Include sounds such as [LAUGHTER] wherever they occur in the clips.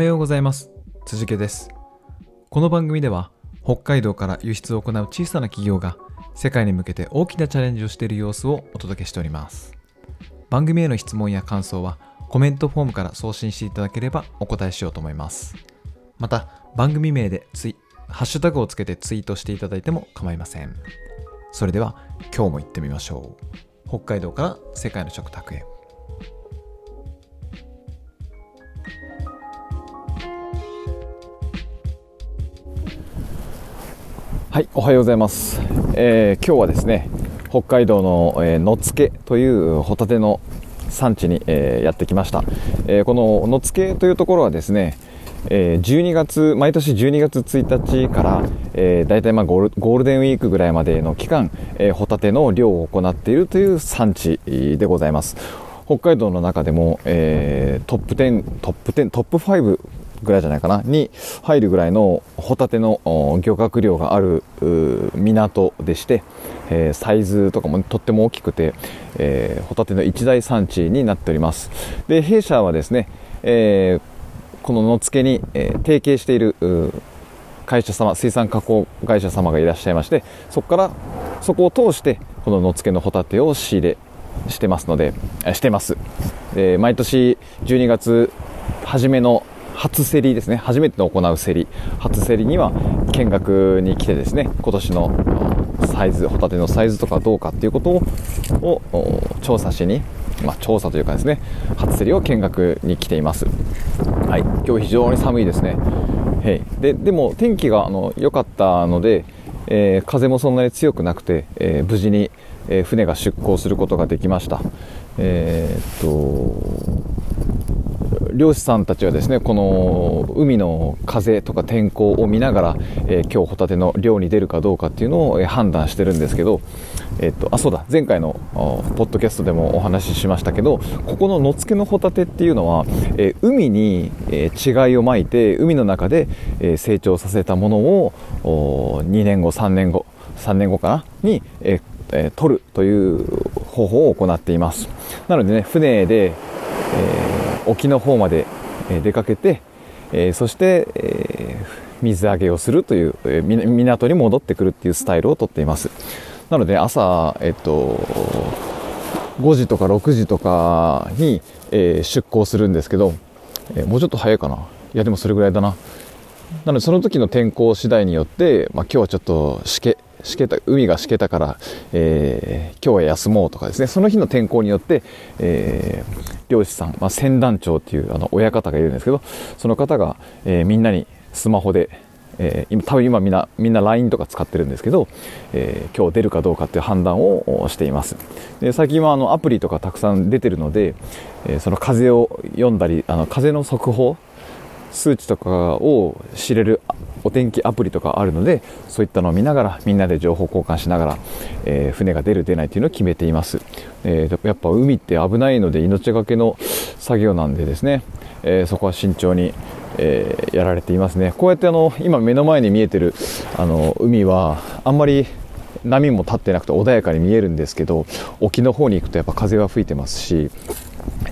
はようございます。辻家です。この番組では北海道から輸出を行う小さな企業が世界に向けて大きなチャレンジをしている様子をお届けしております。番組への質問や感想はコメントフォームから送信していただければお答えしようと思います。また番組名でツイハッシュタグをつけてツイートしていただいても構いません。それでは今日も行ってみましょう。北海道から世界の食卓へ。はい、おはようございます。えー今日はですね、北海道の、えー野付というホタテの産地に、えーやってきました。えーこの野付というところはですね、えー12月、毎年12月1日から、えー、大体まあゴールゴールデンウィークぐらいまでの期間、えーホタテの漁を行っているという産地でございます。北海道の中でも、えートップ10、トップ10、トップ5ぐらいじゃないかなに入るぐらいのホタテの漁獲量がある港でして、えーサイズとかもとっても大きくて、えーホタテの一大産地になっております。で弊社はですね、えーこの野付に、えー提携している会社様水産加工会社様がいらっしゃいましてそこからそこを通してこの野付のホタテを仕入れしてますのでえしてます。で毎年12月初めの初競りですね。初めての行う競り。初競りには見学に来てですね。今年のサイズホタテのサイズとかどうかっていうことを調査しに、まあ、調査というかですね。初競りを見学に来ています。はい。今日非常に寒いですね。い。ででも天気があの良かったので、えー風もそんなに強くなくて、えー無事に、え船が出港することができました。えっと漁師さんたちはですねこの海の風とか天候を見ながら、えー今日ホタテの漁に出るかどうかっていうのを、え判断してるんですけど、えーっとあそうだ前回のポッドキャストでもお話ししましたけどここの野付のホタテっていうのは、えー海に、えー稚貝をまいて海の中で、えー成長させたものを2年後3年後3年後かな？に、えーえー取るという方法を行っています。なのでね船で、えー沖の方まで出かけて、えそして、え水揚げをするという、港に戻ってくるっていうスタイルをとっています。なので朝、えっと、5時とか6時とかに、え出港するんですけど、えもうちょっと早いかな。いやでもそれぐらいだな。なのでその時の天候次第によって、まあ、今日はちょっとしけしけた海がしけたから、えー今日は休もうとかですね。その日の天候によって、えー漁師さん、まあ、船団長っていうあの親方がいるんですけどその方が、えーみんなにスマホで、えー今多分今みんなみんな LINE とか使ってるんですけど、えー今日出るかどうかっていう判断をしています。で最近はあのアプリとかたくさん出てるので、えーその風を読んだりあの風の速報数値とかを知れるお天気アプリとかあるのでそういったのを見ながらみんなで情報交換しながら、えー船が出る出ないというのを決めています、えーやっぱ海って危ないので命がけの作業なんでですね、えーそこは慎重に、えーやられていますね。こうやってあの今目の前に見えてるあの海はあんまり波も立ってなくて穏やかに見えるんですけど沖の方に行くとやっぱ風は吹いてますし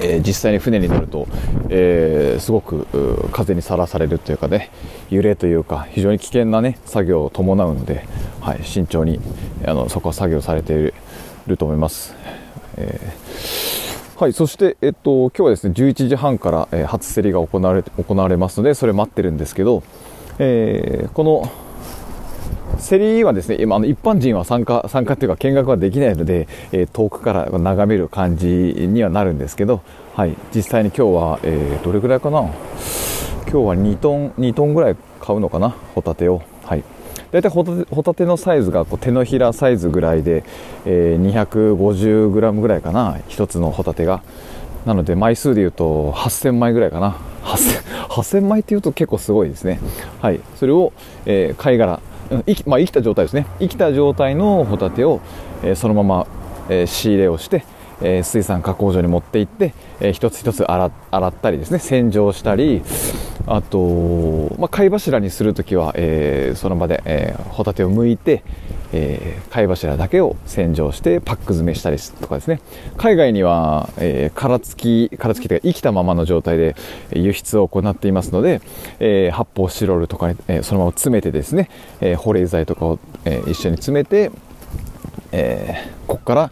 えー実際に船に乗ると、えーすごく風にさらされるというかね揺れというか非常に危険なね作業を伴うので、はい、慎重にあのそこは作業されていると思います。えーはい、そして、えっと、今日はですね11時半から、えー初競りが行われ行われますのでそれ待ってるんですけど、えーこの競りはですね今あの一般人は参加参加っていうか見学はできないので、えー遠くから眺める感じにはなるんですけど、はい、実際に今日は、えーどれぐらいかな？今日は2トン2トンぐらい買うのかな？ホタテを。はい。大体ホタテホタテのサイズがこう手のひらサイズぐらいで、えー 250g ぐらいかな？1つのホタテが。なので枚数でいうと8000枚ぐらいかな？8000, 8000枚っていうと結構すごいですね。はい。それを、えー貝殻生き,、まあ、生きた状態ですね。生きた状態のホタテを、えーそのまま、えー仕入れをして、えー水産加工所に持って行って、えー一つ一つ洗洗ったりですね。洗浄したりあと、まあ、貝柱にするときは、えーその場で、えーホタテを剥いて、えー、貝柱だけを洗浄してパック詰めしたりとかですね。海外には、えー、殻付き殻付きというか生きたままの状態で輸出を行っていますので、えー、発泡スチロールとか、えー、そのまま詰めてですね、えー、保冷剤とかを、えー、一緒に詰めて、えー、ここから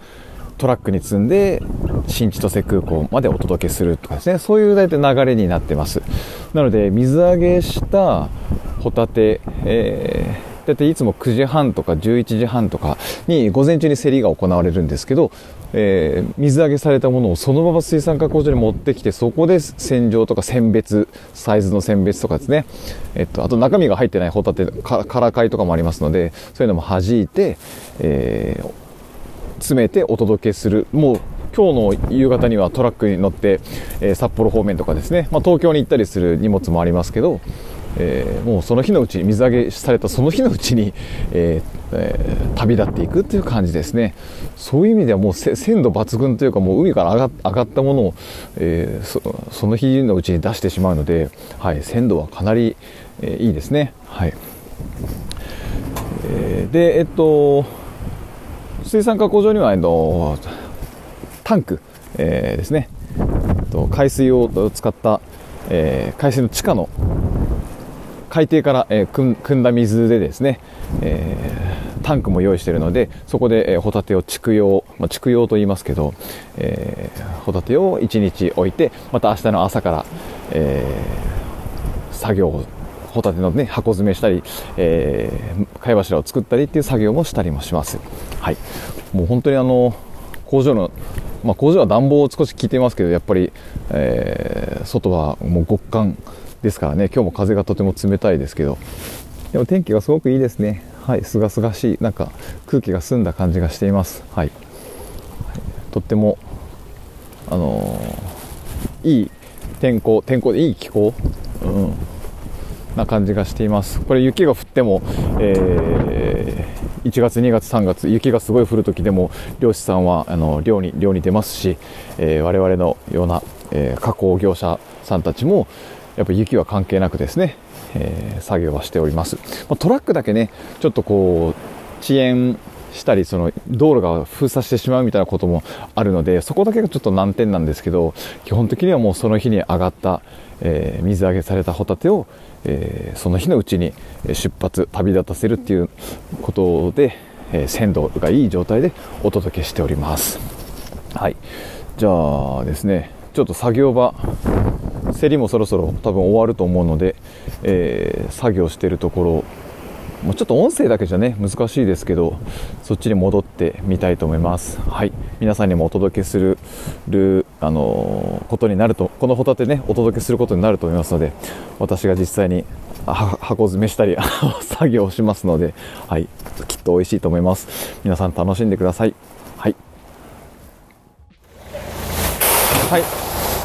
トラックに積んで新千歳空港までお届けするとかですね。そういう大体流れになってます。なので水揚げしたホタテ、えー、大体いつも9時半とか11時半とかに午前中に競りが行われるんですけど、えー、水揚げされたものをそのまま水産加工場に持ってきてそこで洗浄とか選別サイズの選別とかですね、えっと、あと中身が入ってないホタテからかいとかもありますのでそういうのも弾いて、えー詰めてお届けする。もう今日の夕方にはトラックに乗って、えー、札幌方面とかですね、まあ、東京に行ったりする荷物もありますけど、えー、もうその日のうちに水揚げされたその日のうちに、えーえー、旅立っていくという感じですね。そういう意味ではもう鮮度抜群というかもう海から上が上がったものを、えー、その日のうちに出してしまうので、はい、鮮度はかなり、えー、いいですね。はい、えー、でえっと水産加工場には、えっと、タンク、えー、ですね、えっと、海水を使った、えー、海水の地下の海底から、えー、汲んだ水でですね、えー、タンクも用意しているのでそこで、えー、ホタテを蓄養、まあ、蓄養と言いますけど、えー、ホタテを1日置いてまた明日の朝から、えー、作業をホタテのね、箱詰めしたり、えー、貝柱を作ったりっていう作業もしたりもします。はい。もう本当にあの、工場の、まあ、工場は暖房を少し効いてますけど、やっぱり、えー、外はもう極寒ですからね、今日も風がとても冷たいですけど、でも天気がすごくいいですね。はい、すがすがしい、なんか空気が澄んだ感じがしています。はい。とっても、あのー、いい天候、天候でいい気候、うん、な感じがしていますこれ雪が降っても、えー、1月2月3月雪がすごい降る時でも漁師さんはあの漁に漁に出ますし、えー、我々のような、えー、加工業者さんたちもやっぱ雪は関係なくですね、えー、作業はしております、まあ、トラックだけねちょっとこう遅延したりその道路が封鎖してしまうみたいなこともあるのでそこだけがちょっと難点なんですけど基本的にはもうその日に上がった、えー、水揚げされたホタテを、えー、その日のうちに出発旅立たせるっていうことで、えー、鮮度がいい状態でお届けしております。はい。じゃあですねちょっと作業場競りもそろそろ多分終わると思うので、えー、作業しているところもうちょっと音声だけじゃね難しいですけどそっちに戻ってみたいと思います。はい。皆さんにもお届けするるあのー、ことになるとこのホタテねお届けすることになると思いますので私が実際に箱詰めしたり [LAUGHS] 作業しますのではい。きっと美味しいと思います。皆さん楽しんでください。はい。はい。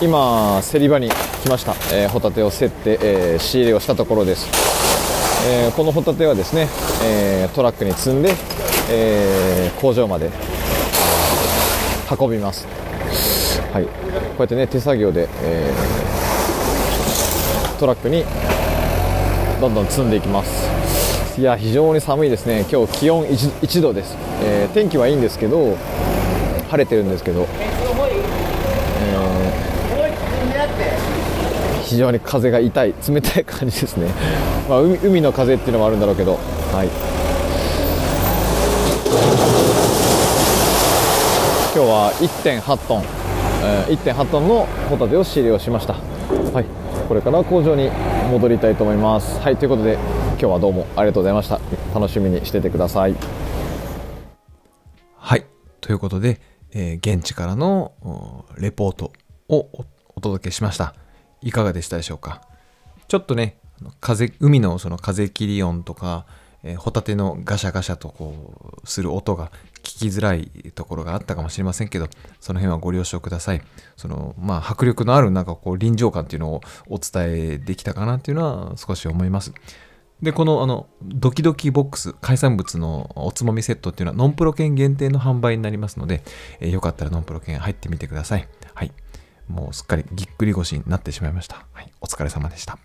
今競り場に来ました、えー、ホタテを競って、えー、仕入れをしたところです。えー、このホタテはですね、え、トラックに積んで、え、工場まで運びます、はい、こうやってね手作業で、えトラックにどんどん積んでいきます。いや非常に寒いですね。今日気温 1, 1度です、え天気はいいんですけど晴れてるんですけど、え非常に風が痛い冷たい感じですね、まあ、海海の風っていうのもあるんだろうけど、はい、今日は1.8トン、えー、1.8トンのホタテを仕入れをしました、はい、これから工場に戻りたいと思います。はい。ということで今日はどうもありがとうございました。楽しみにしててください。はい。ということで、えー、現地からのレポートをお届けしましたいかがでしたでしょうか？ちょっとね風海のその風切り音とか、えー、ホタテのガシャガシャとこうする音が聞きづらいところがあったかもしれませんけどその辺はご了承ください。そのまあ迫力のあるなんかこう臨場感っていうのをお伝えできたかなっていうのは少し思います。でこのあのドキドキボックス海産物のおつまみセットっていうのはノンプロ券限定の販売になりますので、えー、よかったらノンプロ券入ってみてください。はい。もうすっかりぎっくり腰になってしまいました。はい、お疲れ様でした。